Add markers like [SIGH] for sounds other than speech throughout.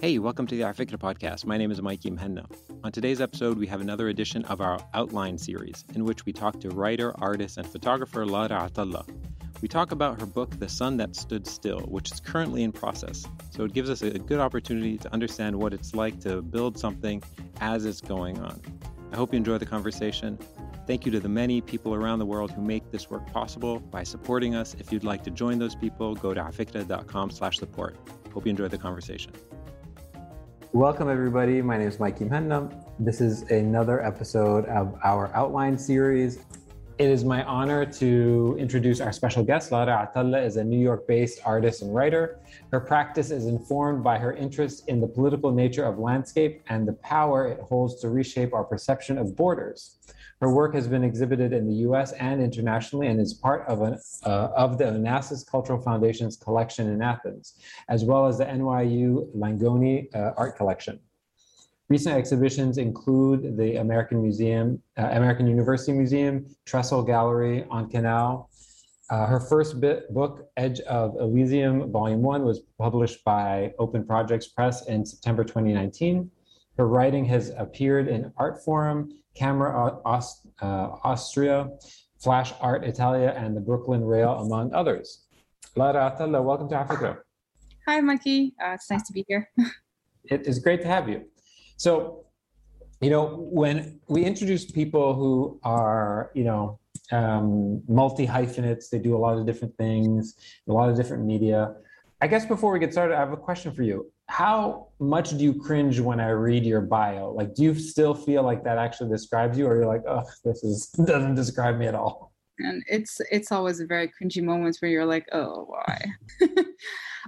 Hey, welcome to the afikra podcast. My name is Mikey Muhanna. On today's episode, we have another edition of our Outline series, in which we talk to writer, artist, and photographer Lara Atallah. We talk about her book, The Sun That Stood Still, which is currently in process. So it gives us a good opportunity to understand what it's like to build something as it's going on. I hope you enjoy the conversation. Thank you to the many people around the world who make this work possible by supporting us. If you'd like to join those people, go to afikra.com slash support. Hope you enjoy the conversation. Welcome, everybody. My name is Mikey Muhanna. This is another episode of our Outline series. It is my honor to introduce our special guest. Lara Atallah is a New York based artist and writer. Her practice is informed by her interest in the political nature of landscape and the power it holds to reshape our perception of borders. Her work has been exhibited in the US and internationally and is part of, an, uh, of the Onassis Cultural Foundation's collection in Athens, as well as the NYU Langone uh, Art Collection. Recent exhibitions include the American Museum, uh, American University Museum, Trestle Gallery on Canal. Uh, her first bit, book, Edge of Elysium, Volume 1, was published by Open Projects Press in September 2019. Her writing has appeared in Artforum, Camera Aust- uh, Austria, Flash Art Italia, and the Brooklyn Rail, among others. Lara Atallah, welcome to afikra. Hi, Mikey. Uh, it's nice to be here. [LAUGHS] it is great to have you. So, you know, when we introduce people who are, you know, um, multi hyphenates, they do a lot of different things, a lot of different media. I guess before we get started, I have a question for you how much do you cringe when I read your bio? Like, do you still feel like that actually describes you, or you're like, oh, this is [LAUGHS] doesn't describe me at all? And it's it's always a very cringy moment where you're like, oh, why? [LAUGHS]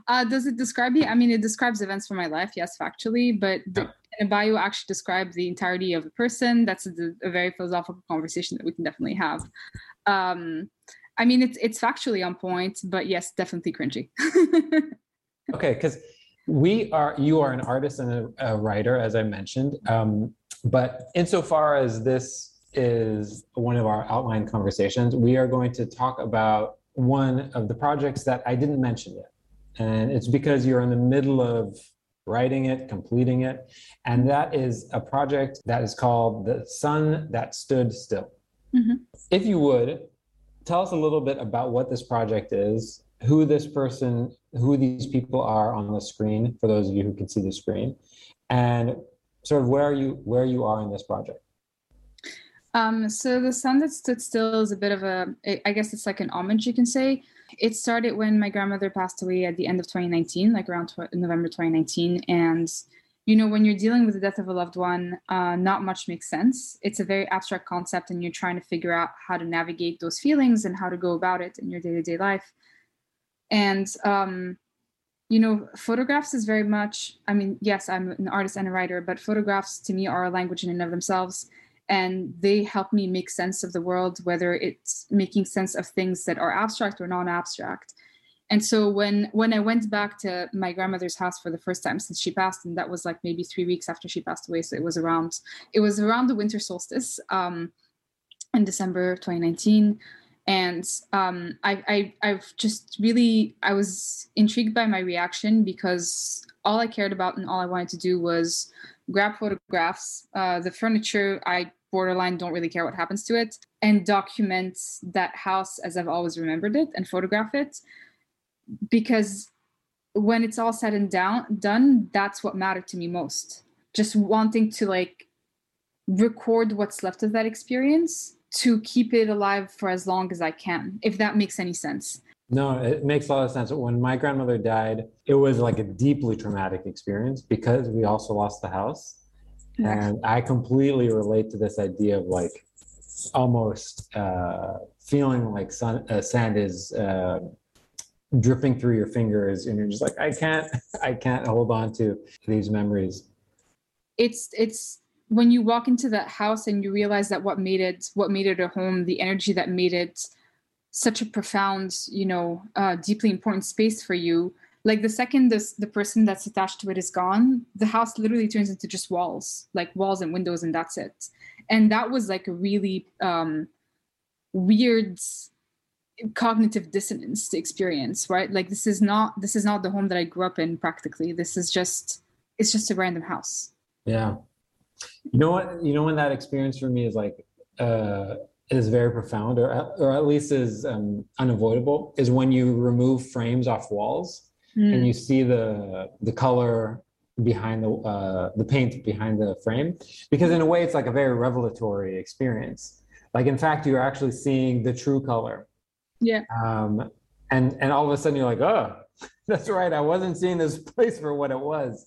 uh, does it describe me? I mean, it describes events from my life, yes, factually, but the, a bio actually describes the entirety of a person. That's a, a, very philosophical conversation that we can definitely have. Um, I mean, it's it's factually on point, but yes, definitely cringy. [LAUGHS] okay, because we are you are an artist and a, a writer as i mentioned um, but insofar as this is one of our outline conversations we are going to talk about one of the projects that i didn't mention yet and it's because you're in the middle of writing it completing it and that is a project that is called the sun that stood still mm-hmm. if you would tell us a little bit about what this project is who this person, who these people are on the screen, for those of you who can see the screen, and sort of where you where you are in this project. Um, so the sun that stood still is a bit of a, I guess it's like an homage, you can say. It started when my grandmother passed away at the end of 2019, like around tw- November 2019, and you know when you're dealing with the death of a loved one uh, not much makes sense. It's a very abstract concept and you're trying to figure out how to navigate those feelings and how to go about it in your day-to-day life. And um, you know photographs is very much i mean yes i'm an artist and a writer but photographs to me are a language in and of themselves and they help me make sense of the world whether it's making sense of things that are abstract or non-abstract. And so when when i went back to my grandmother's house for the first time since she passed and that was like maybe three weeks after she passed away so it was around it was around the winter solstice um, in december 2019 and um, I, I I've just really I was intrigued by my reaction because all I cared about and all I wanted to do was grab photographs. Uh, the furniture I borderline don't really care what happens to it and document that house as I've always remembered it and photograph it because when it's all said and down done that's what mattered to me most just wanting to like record what's left of that experience to keep it alive for as long as I can, if that makes any sense. No, it makes a lot of sense. When my grandmother died, it was like a deeply traumatic experience because we also lost the house. And I completely relate to this idea of like almost uh, feeling like sun, uh, sand is uh, dripping through your fingers, and you're just like, I can't, [LAUGHS] I can't hold on to these memories. It's it's when you walk into that house and you realize that what made it what made it a home the energy that made it such a profound you know uh, deeply important space for you like the second this the person that's attached to it is gone the house literally turns into just walls like walls and windows and that's it and that was like a really um weird cognitive dissonance to experience right like this is not this is not the home that i grew up in practically this is just it's just a random house. Yeah. You know what? You know when that experience for me is like uh, is very profound, or or at least is um, unavoidable, is when you remove frames off walls mm. and you see the the color behind the uh, the paint behind the frame, because in a way it's like a very revelatory experience. Like in fact, you're actually seeing the true color. Yeah. Um, and and all of a sudden you're like, oh, [LAUGHS] that's right. I wasn't seeing this [LAUGHS] place for what it was.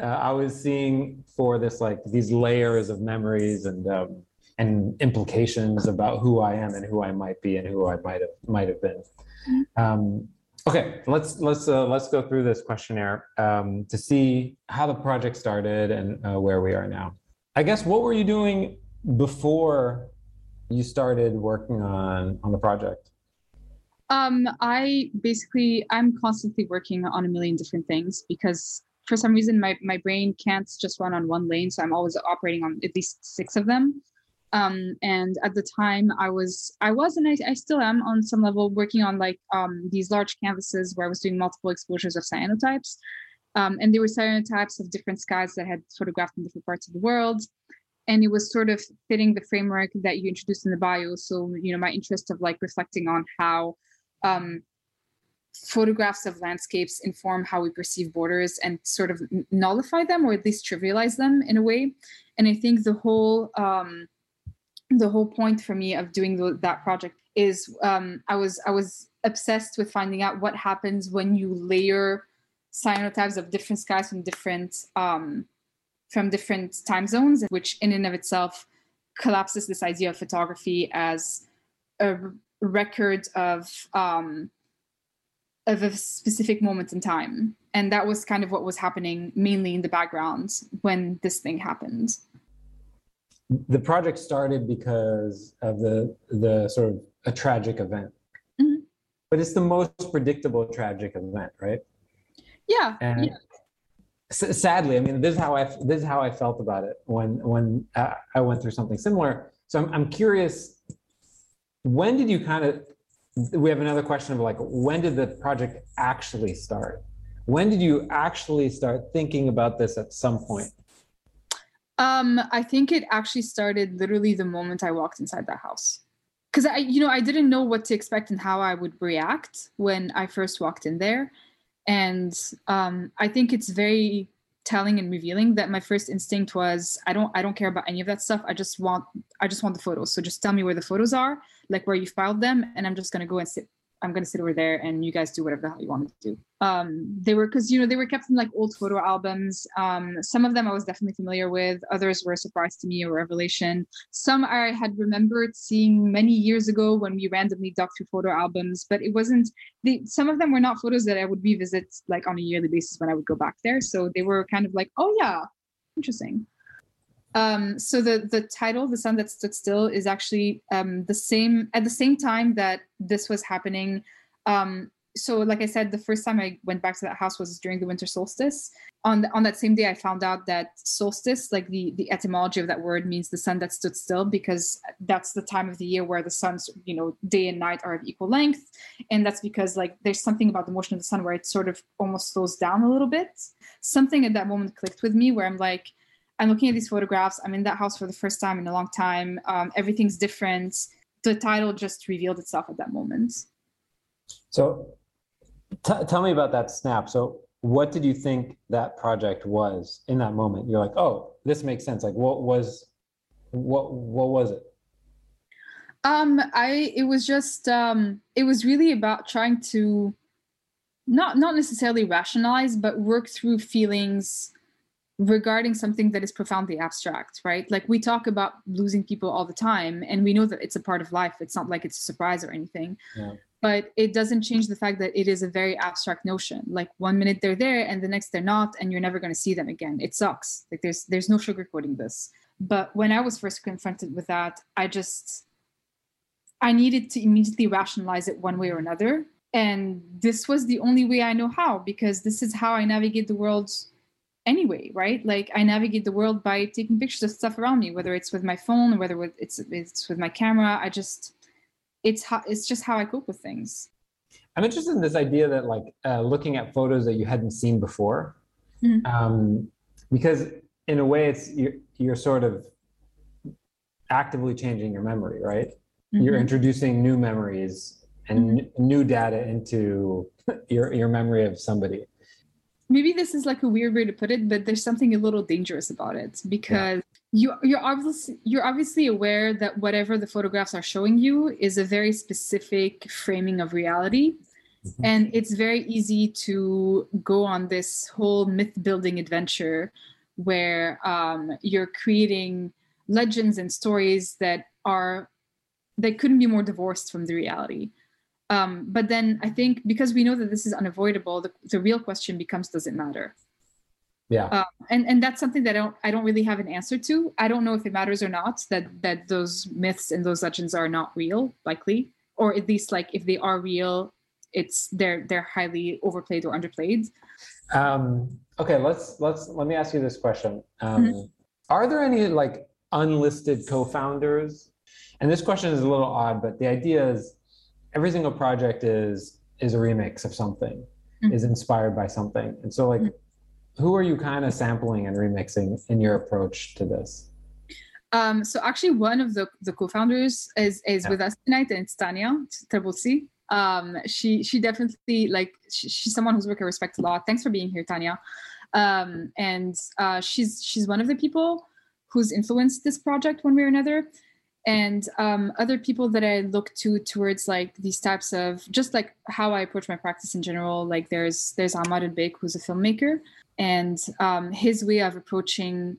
Uh, I was seeing for this like these layers of memories and um, and implications about who I am and who I might be and who I might have might have been. Mm-hmm. Um, okay, let's let's uh, let's go through this questionnaire um, to see how the project started and uh, where we are now. I guess what were you doing before you started working on on the project? Um, I basically I'm constantly working on a million different things because for some reason my my brain can't just run on one lane, so I'm always operating on at least six of them. Um, and at the time, I was I was and I, I still am on some level working on like um, these large canvases where I was doing multiple exposures of cyanotypes. Um, and they were cyanotypes of different skies that I had photographed in different parts of the world. And it was sort of fitting the framework that you introduced in the bio. So you know my interest of like reflecting on how um, photographs of landscapes inform how we perceive borders and sort of nullify them or at least trivialize them in a way. And i think the whole um, the whole point for me of doing the, that project is um, i was i was obsessed with finding out what happens when you layer cyanotypes of different skies from different um, from different time zones which in and of itself collapses this idea of photography as a record of um, of a specific moment in time, and that was kind of what was happening mainly in the background when this thing happened. The project started because of the the sort of a tragic event, mm-hmm. but it's the most predictable tragic event, right? Yeah. And yeah. S- sadly, I mean, this is how I this is how I felt about it when when uh, I went through something similar. So I'm I'm curious when did you kind of we have another question of like when did the project actually start when did you actually start thinking about this at some point um i think it actually started literally the moment i walked inside that house. Because i you know i didn't know what to expect and how i would react when i first walked in there. And um i think it's very telling and revealing that my first instinct was i don't i don't care about any of that stuff. I just want i just want the photos. So just tell me where the photos are like where you filed them and i'm just to go and sit I'm to sit over there and you guys do whatever the hell you want to do. Um, they were, because, you know, they were kept in like old photo albums. Um, some of them I was definitely familiar with, others were a surprise to me or revelation. Some I had remembered seeing many years ago when we randomly dug through photo albums, but it wasn't, the, some of them were not photos that I would revisit like on a yearly basis when I would go back there. So they were kind of like, oh yeah, interesting. Um, so the the title, "The Sun That Stood Still," is actually um, the same at the same time that this was happening. Um, so, like I said, the first time I went back to that house was during the winter solstice. On the, on that same day, I found out that solstice, like the the etymology of that word, means the sun that stood still, because that's the time of the year where the sun's you know day and night are of equal length, and that's because like there's something about the motion of the sun where it sort of almost slows down a little bit. Something at that moment clicked with me, where I'm like I'm looking at these photographs. I'm in that house for the first time in a long time. Um, everything's different. The title just revealed itself at that moment. So, t- tell me about that snap. So, what did you think that project was in that moment? You're like, oh, this makes sense. Like, what was, what, what was it? Um, I it was just um, it was really about trying to not not necessarily rationalize, but work through feelings regarding something that is profoundly abstract, right? Like we talk about losing people all the time, and we know that it's a part of life. It's not like it's a surprise or anything. Yeah. But it doesn't change the fact that it is a very abstract notion. Like one minute they're there and the next they're not, and you're never going to see them again. It sucks. Like there's there's no sugarcoating this. But when I was first confronted with that, I just I needed to immediately rationalize it one way or another. And this was the only way I know how, because this is how I navigate the world anyway, right? Like I navigate the world by taking pictures of stuff around me, whether it's with my phone or whether it's it's with my camera. I just it's how it's just how I cope with things. I'm interested in this idea that like uh, looking at photos that you hadn't seen before. mm-hmm. um, because in a way, it's you're, you're sort of actively changing your memory, right? Mm-hmm. You're introducing new memories and mm-hmm. new data into [LAUGHS] your your memory of somebody maybe this is like a weird way to put it but there's something a little dangerous about it because yeah. you you're obviously you're obviously aware that whatever the photographs are showing you is a very specific framing of reality mm-hmm. and it's very easy to go on this whole myth building adventure where um, you're creating legends and stories that are that couldn't be more divorced from the reality um, but then I think because we know that this is unavoidable, the, the real question becomes: Does it matter? Yeah. Uh, and and that's something that I don't I don't really have an answer to. I don't know if it matters or not that that those myths and those legends are not real, likely, or at least like if they are real, it's they're they're highly overplayed or underplayed. Um, okay, let's let's let me ask you this question. Um, mm-hmm. Are there any like unlisted co-founders? And this question is a little odd, but the idea is every single project is is a remix of something, mm-hmm. is inspired by something. And so like mm-hmm. who are you kind of sampling and remixing in your approach to this? Um, so actually one of the, the co-founders is, is yeah. with us tonight and it's Tanya Trabulsi. Um, she, she definitely like, she, she's someone whose work I respect a lot. Thanks for being here, Tanya. Um, and uh, she's, she's one of the people who's influenced this project one way or another and um, other people that I look to towards like these types of just like how I approach my practice in general. Like there's there's Ahmad Elbeik who's a filmmaker, and um, his way of approaching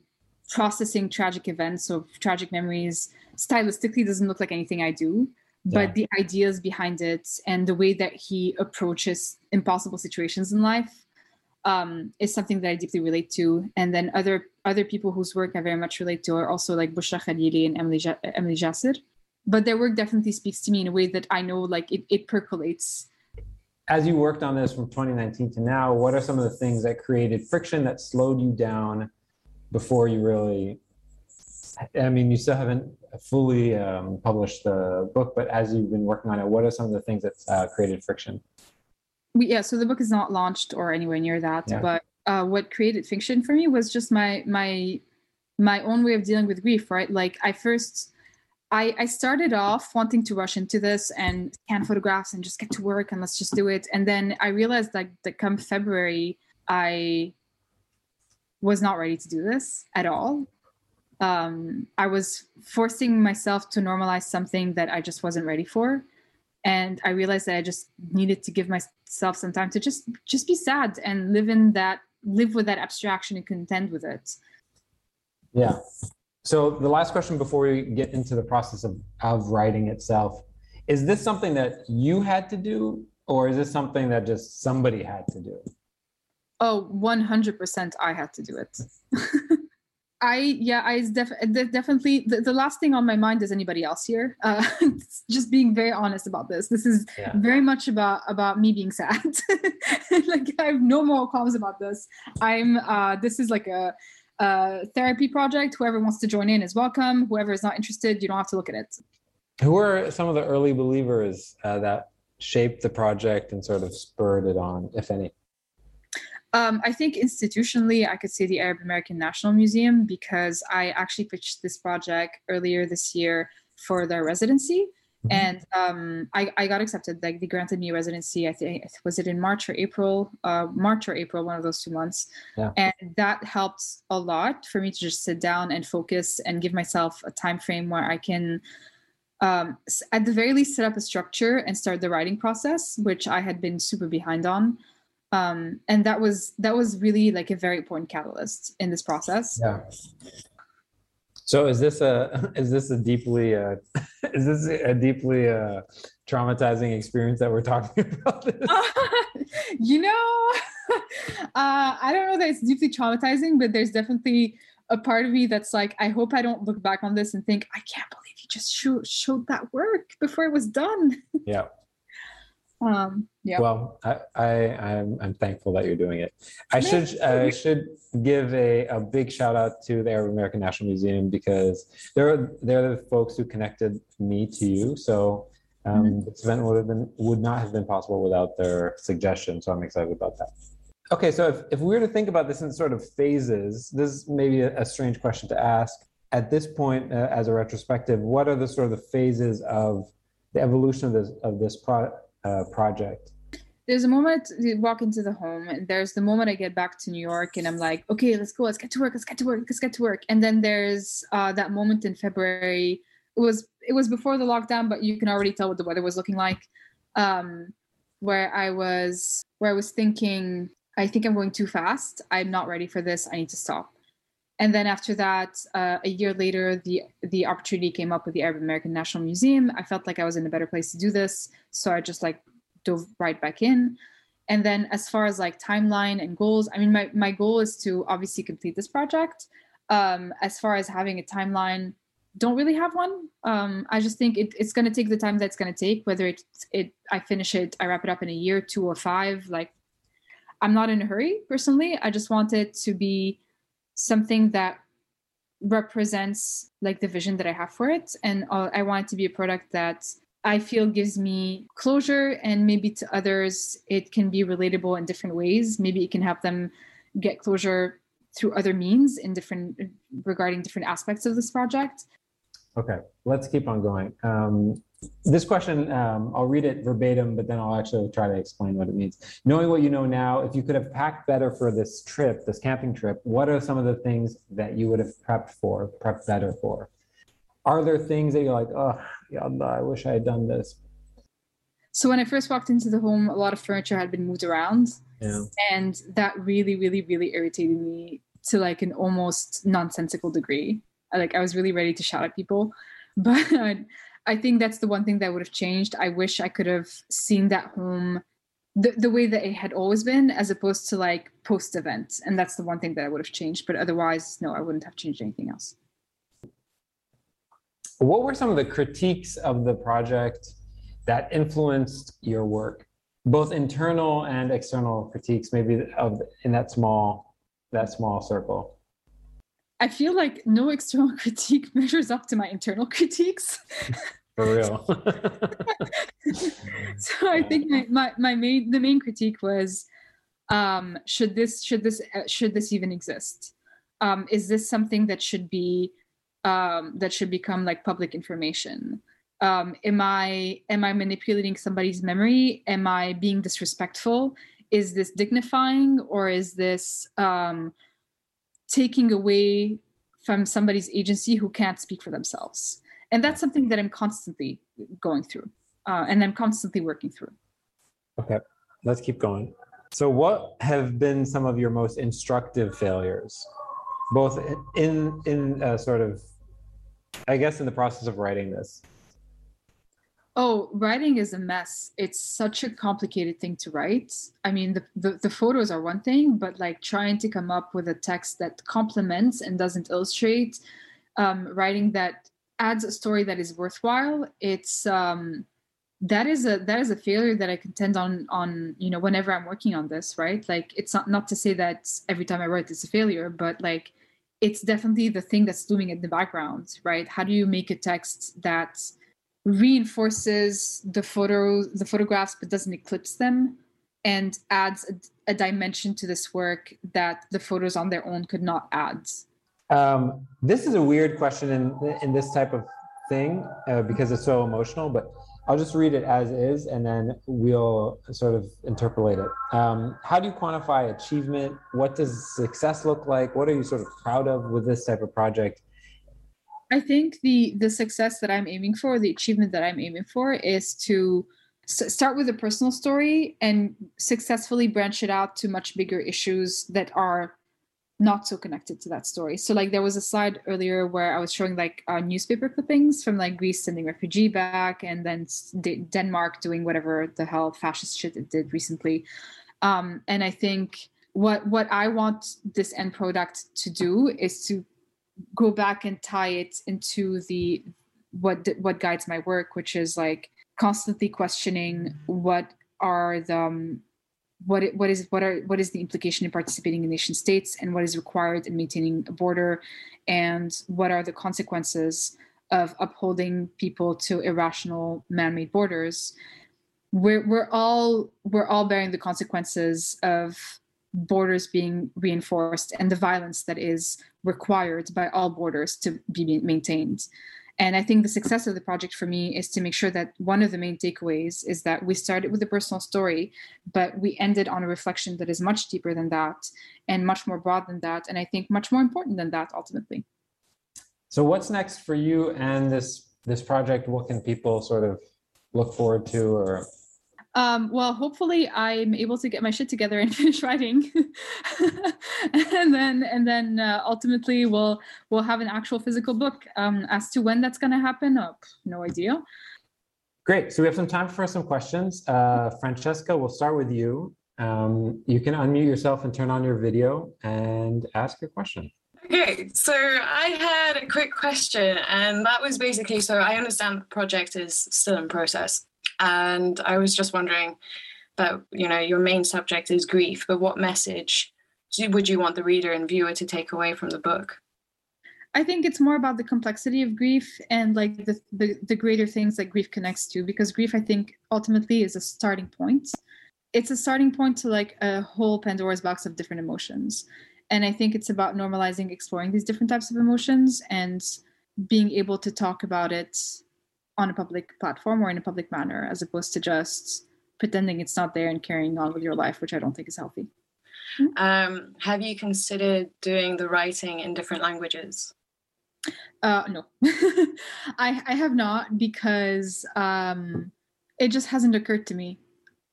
processing tragic events or tragic memories stylistically doesn't look like anything I do. But the ideas behind it and the way that he approaches impossible situations in life um, is something that I deeply relate to. And then other other people whose work I very much relate to are also like Bouchra Khalili and Emily ja- Emily Jacir. But their work definitely speaks to me in a way that I know like it, it percolates. As you worked on this from 2019 to now, what are some of the things that created friction that slowed you down before you really? I mean, you still haven't fully um, published the book, but as you've been working on it, what are some of the things that uh, created friction? we, yeah so the book is not launched or anywhere near that yeah. but uh, what created fiction for me was just my my my own way of dealing with grief right? Like i first I, I started off wanting to rush into this and scan photographs and just get to work and let's just do it. And then i realized that, that come february i was not ready to do this at all. Um, i was forcing myself to normalize something that i just wasn't ready for. And i realized that i just needed to give myself some time to just just be sad and live in that live with that abstraction and contend with it. Yeah. So the last question before we get into the process of, of writing itself is this something that you had to do or is this something that just somebody had to do? Oh 100% i had to do it [LAUGHS] I yeah, I def- definitely the, the last thing on my mind is anybody else here. Uh, [LAUGHS] just being very honest about this. This is yeah. very much about about me being sad. [LAUGHS] like I have no moral qualms about this. I'm uh, this is like a, a therapy project. Whoever wants to join in is welcome. Whoever is not interested, you don't have to look at it. Who are some of the early believers uh, that shaped the project and sort of spurred it on, if any? Um, I think institutionally, I could say the Arab American National Museum because I actually pitched this project earlier this year for their residency. Mm-hmm. And um, I, I, got accepted. Like they granted me a residency. I think was it in March or April, uh, March or April, one of those two months. Yeah. And that helped a lot for me to just sit down and focus and give myself a time frame where I can, um, at the very least, set up a structure and start the writing process, which I had been super behind on um, and that was that was really like a very important catalyst in this process. Yeah. So is this a [LAUGHS] is this a deeply uh, [LAUGHS] is this a deeply uh, traumatizing experience that we're talking [LAUGHS] about uh, you know uh, i don't know that it's deeply traumatizing but there's definitely a part of me that's like i hope i don't look back on this and think i can't believe you just showed, showed that work before it was done yeah um, yeah. Well, I, I I'm I'm thankful that you're doing it. I should I should give a, a big shout out to the Arab American National Museum because they're they're the folks who connected me to you. So um, mm-hmm. this event would have been would not have been possible without their suggestion. So I'm excited about that. Okay, so if, if we were to think about this in sort of phases, this is maybe a, a strange question to ask. At this point, uh, as a retrospective, what are the sort of the phases of the evolution of this of this pro, uh, project? There's a moment you walk into the home, and there's the moment I get back to New York, and I'm like, okay, let's go, let's get to work, let's get to work, let's get to work. And then there's uh, that moment in February. It was it was before the lockdown, but you can already tell what the weather was looking like. Um, where I was where I was thinking, I think I'm going too fast. I'm not ready for this. I need to stop. And then after that, uh, a year later, the the opportunity came up with the Arab American National Museum. I felt like I was in a better place to do this, so I just like dove right back in. And then as far as like timeline and goals, I mean, my my goal is to obviously complete this project. Um, as far as having a timeline, don't really have one. Um, I just think it, it's going to take the time that it's going to take. Whether it it I finish it, I wrap it up in a year, two or five. Like, I'm not in a hurry personally. I just want it to be something that represents like the vision that I have for it, and uh, I want it to be a product that I feel gives me closure, and maybe to others it can be relatable in different ways. Maybe it can help them get closure through other means in different regarding different aspects of this project Okay, let's keep on going. Um, this question, um, I'll read it verbatim, but then I'll actually try to explain what it means. Knowing what you know now, if you could have packed better for this trip, this camping trip, what are some of the things that you would have prepped for, prepped better for? Are there things that you're like, oh, Allah, I wish I had done this? So when I first walked into the home, a lot of furniture had been moved around. Yeah. And that really, really, really irritated me to like an almost nonsensical degree like I was really ready to shout at people. [LAUGHS] But I think that's the one thing that would have changed. I wish I could have seen that home the, the way that it had always been as opposed to like post event. And that's the one thing that I would have changed. But otherwise, no, I wouldn't have changed anything else. What were some of the critiques of the project that influenced your work? Both internal and external critiques, maybe of in that small that small circle. I feel like no external [LAUGHS] critique measures up to my internal critiques. For real. [LAUGHS] so I think my, my, my main the main critique was um, should this should this uh, should this even exist? Um, is this something that should be um, that should become like public information? Um, am I am I manipulating somebody's memory? Am I being disrespectful? Is this dignifying or is this um, taking away from somebody's agency who can't speak for themselves. And that's something that i'm constantly going through uh, and i'm constantly working through. Okay let's keep going. So what have been some of your most instructive failures both in in uh, sort of i guess in the process of writing this Oh, writing is a mess. It's such a complicated thing to write. I mean, the, the, the, photos are one thing, but like trying to come up with a text that complements and doesn't illustrate, um, writing that adds a story that is worthwhile. It's um, that is a that is a failure that I contend on on you know whenever I'm working on this. Right, like it's not not to say that every time I write it's a failure, but like it's definitely the thing that's looming in the background. Right, how do you make a text that reinforces the photo the photographs but doesn't eclipse them and adds a, a, dimension to this work that the photos on their own could not add. Um, this is a weird question in in this type of thing uh, because it's so emotional but i'll just read it as is and then we'll sort of interpolate it. Um, how do you quantify achievement? What does success look like? What are you sort of proud of with this type of project I think the the success that I'm aiming for, the achievement that I'm aiming for, is to s- start with a personal story and successfully branch it out to much bigger issues that are not so connected to that story. So like there was a slide earlier where I was showing like uh, newspaper clippings from like Greece sending refugee back and then D- Denmark doing whatever the hell fascist shit it did recently. Um, and I think what what I want this end product to do is to go back and tie it into the what what guides my work which is like constantly questioning what are the um, what it, what is what are what is the implication in participating in nation states and what is required in maintaining a border and what are the consequences of upholding people to irrational man-made borders. We're we're all we're all bearing the consequences of borders being reinforced and the violence that is required by all borders to be maintained. And I think the success of the project for me is to make sure that one of the main takeaways is that we started with a personal story, but we ended on a reflection that is much deeper than that and much more broad than that. And I think much more important than that ultimately. So what's next for you and this this project? What can people sort of look forward to or um, well, hopefully I'm able to get my shit together and [LAUGHS] finish writing, and then and then uh, ultimately we'll we'll have an actual physical book. Um, as to when that's going to happen, oh, no idea. Great. So we have some time for some questions. Uh, Francesca, we'll start with you. Um, you can unmute yourself and turn on your video and ask your question. Okay, so I had a quick question, and that was basically so I understand the project is still in process, and I was just wondering that you know your main subject is grief, but what message would you want the reader and viewer to take away from the book? I think it's more about the complexity of grief and like the, the, the greater things that grief connects to, because grief, I think, ultimately is a starting point. It's a starting point to like a whole Pandora's box of different emotions and i think it's about normalizing exploring these different types of emotions and being able to talk about it on a public platform or in a public manner as opposed to just pretending it's not there and carrying on with your life which i don't think is healthy um, have you considered doing the writing in different languages uh, no [LAUGHS] I, I have not because um, it just hasn't occurred to me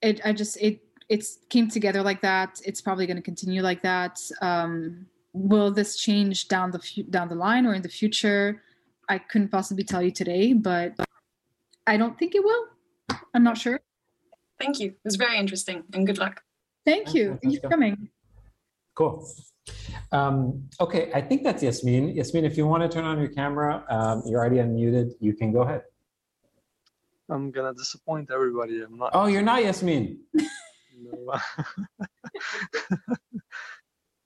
it i just it it's came together like that. It's probably going to continue like that. Um, will this change down the down the line or in the future? I couldn't possibly tell you today, but I don't think it will. I'm not sure. Thank you. It was very interesting, and good luck. Thank you. Thank you for coming. Cool. Um, okay, I think that's Yasmin. Yasmin, if you want to turn on your camera, um, you're already unmuted. You can go ahead. I'm gonna disappoint everybody. I'm not. Oh, you're not Yasmin. [LAUGHS]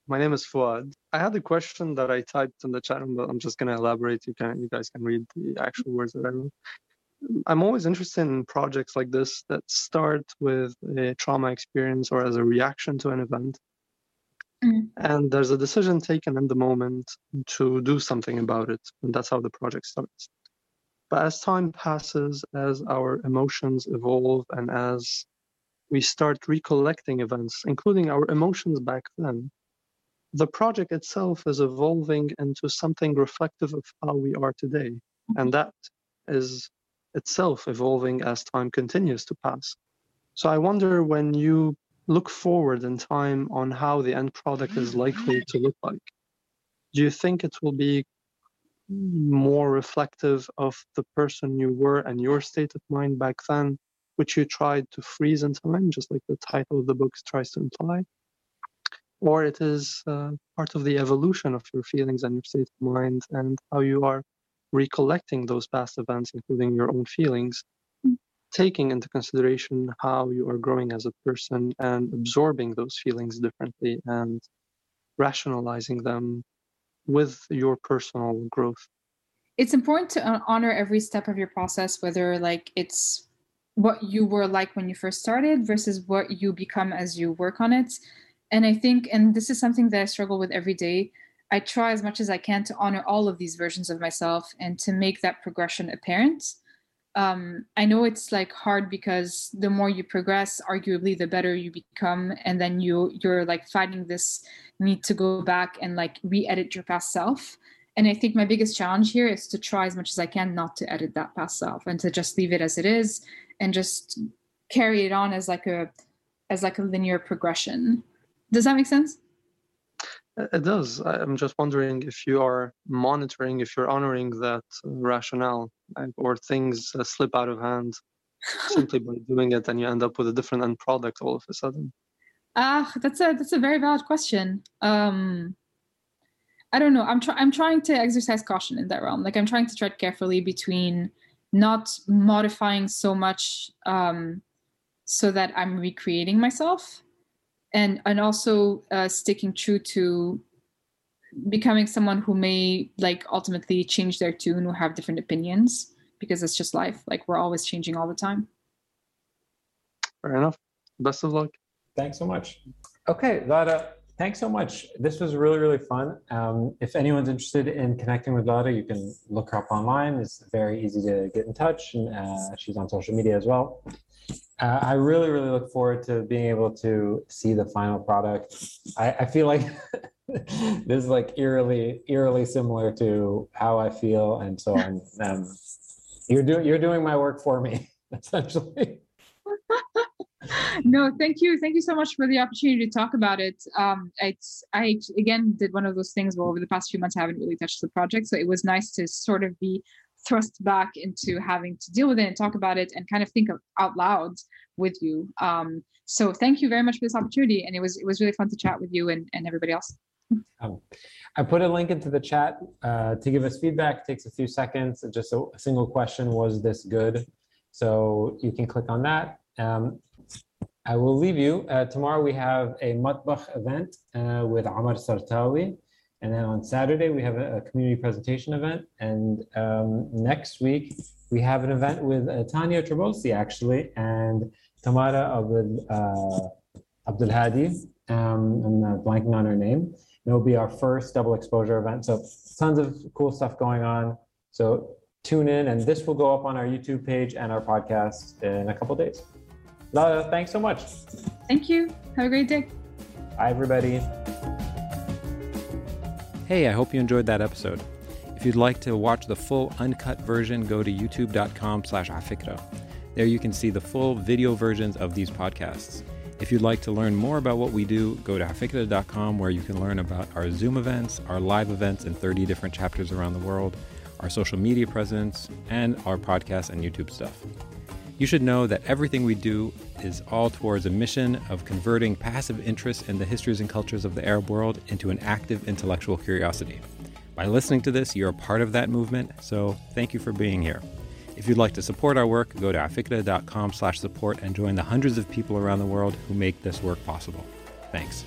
My name is Fuad. I had a question that I typed in the chat room, but I'm just gonna elaborate. You can, you guys can read the actual words that I wrote. I'm always interested in projects like this that start with a trauma experience or as a reaction to an event. Mm. And there's a decision taken in the moment to do something about it. And that's how the project starts. But as time passes, as our emotions evolve, and as we start recollecting events, including our emotions back then, the project itself is evolving into something reflective of how we are today. And that is itself evolving as time continues to pass. So I wonder when you look forward in time on how the end product is likely to look like, do you think it will be more reflective of the person you were and your state of mind back then which you tried to freeze in time, just like the title of the book tries to imply, or it is uh, part of the evolution of your feelings and your state of mind and how you are recollecting those past events, including your own feelings, taking into consideration how you are growing as a person and absorbing those feelings differently and rationalizing them with your personal growth. It's important to uh, honor every step of your process, whether like it's what you were like when you first started versus what you become as you work on it. And I think, and this is something that I struggle with every day. I try as much as I can to honor all of these versions of myself and to make that progression apparent. Um, I know it's like hard because the more you progress, arguably the better you become, and then you you're like fighting this need to go back and like re-edit your past self. And I think my biggest challenge here is to try as much as I can not to edit that past self and to just leave it as it is and just carry it on as like a as like a linear progression does that make sense it does. I'm just wondering if you are monitoring if you're honoring that rationale or things uh, slip out of hand [LAUGHS] simply by doing it and you end up with a different end product all of a sudden. Ah that's a that's a very valid question. Um i don't know. I'm trying i'm trying to exercise caution in that realm. Like i'm trying to tread carefully between not modifying so much um, so that I'm recreating myself, and and also uh, sticking true to becoming someone who may like ultimately change their tune or have different opinions because it's just life. Like we're always changing all the time. Fair enough. Best of luck. Thanks so much. Okay, Lara, thanks so much. This was really, really fun. Um, if anyone's interested in connecting with Lara, you can look her up online. It's very easy to get in touch, and uh, she's on social media as well. Uh, I really, really look forward to being able to see the final product. I, I feel like [LAUGHS] this is like eerily, eerily similar to how I feel, and so I'm. Um, you're doing you're doing my work for me [LAUGHS] essentially. no, thank you, thank you so much for the opportunity to talk about it. Um, it's I again did one of those things where over the past few months I haven't really touched the project, so it was nice to sort of be thrust back into having to deal with it and talk about it and kind of think of, out loud with you. Um, so thank you very much for this opportunity, and it was it was really fun to chat with you and, and everybody else. Um, I put a link into the chat uh, to give us feedback. It takes a few seconds. Just a, a, single question: Was this good? So you can click on that. Um, I will leave you. Uh, tomorrow we have a Matbakh event uh, with Amar Sartawi. And then on Saturday, we have a, a community presentation event. And um, next week, we have an event with uh, Tanya Trabulsi, actually, and Tamara Abdul, uh, Abdul Hadi. Um, I'm uh, blanking on her name. It will be our first double exposure event. So tons of cool stuff going on. So tune in, and this will go up on our YouTube page and our podcast in a couple days. Lara, thanks so much. Thank you. Have a great day. Bye, everybody. Hey, I hope you enjoyed that episode. If you'd like to watch the full uncut version, go to youtube.com slash afikra. There you can see the full video versions of these podcasts. If you'd like to learn more about what we do, go to afikra.com where you can learn about our Zoom events, our live events in 30 different chapters around the world, our social media presence, and our podcast and YouTube stuff. You should know that everything we do is all towards a mission of converting passive interest in the histories and cultures of the Arab world into an active intellectual curiosity. By listening to this, you're a part of that movement, so thank you for being here. If you'd like to support our work, go to afikra.com slash support and join the hundreds of people around the world who make this work possible. Thanks.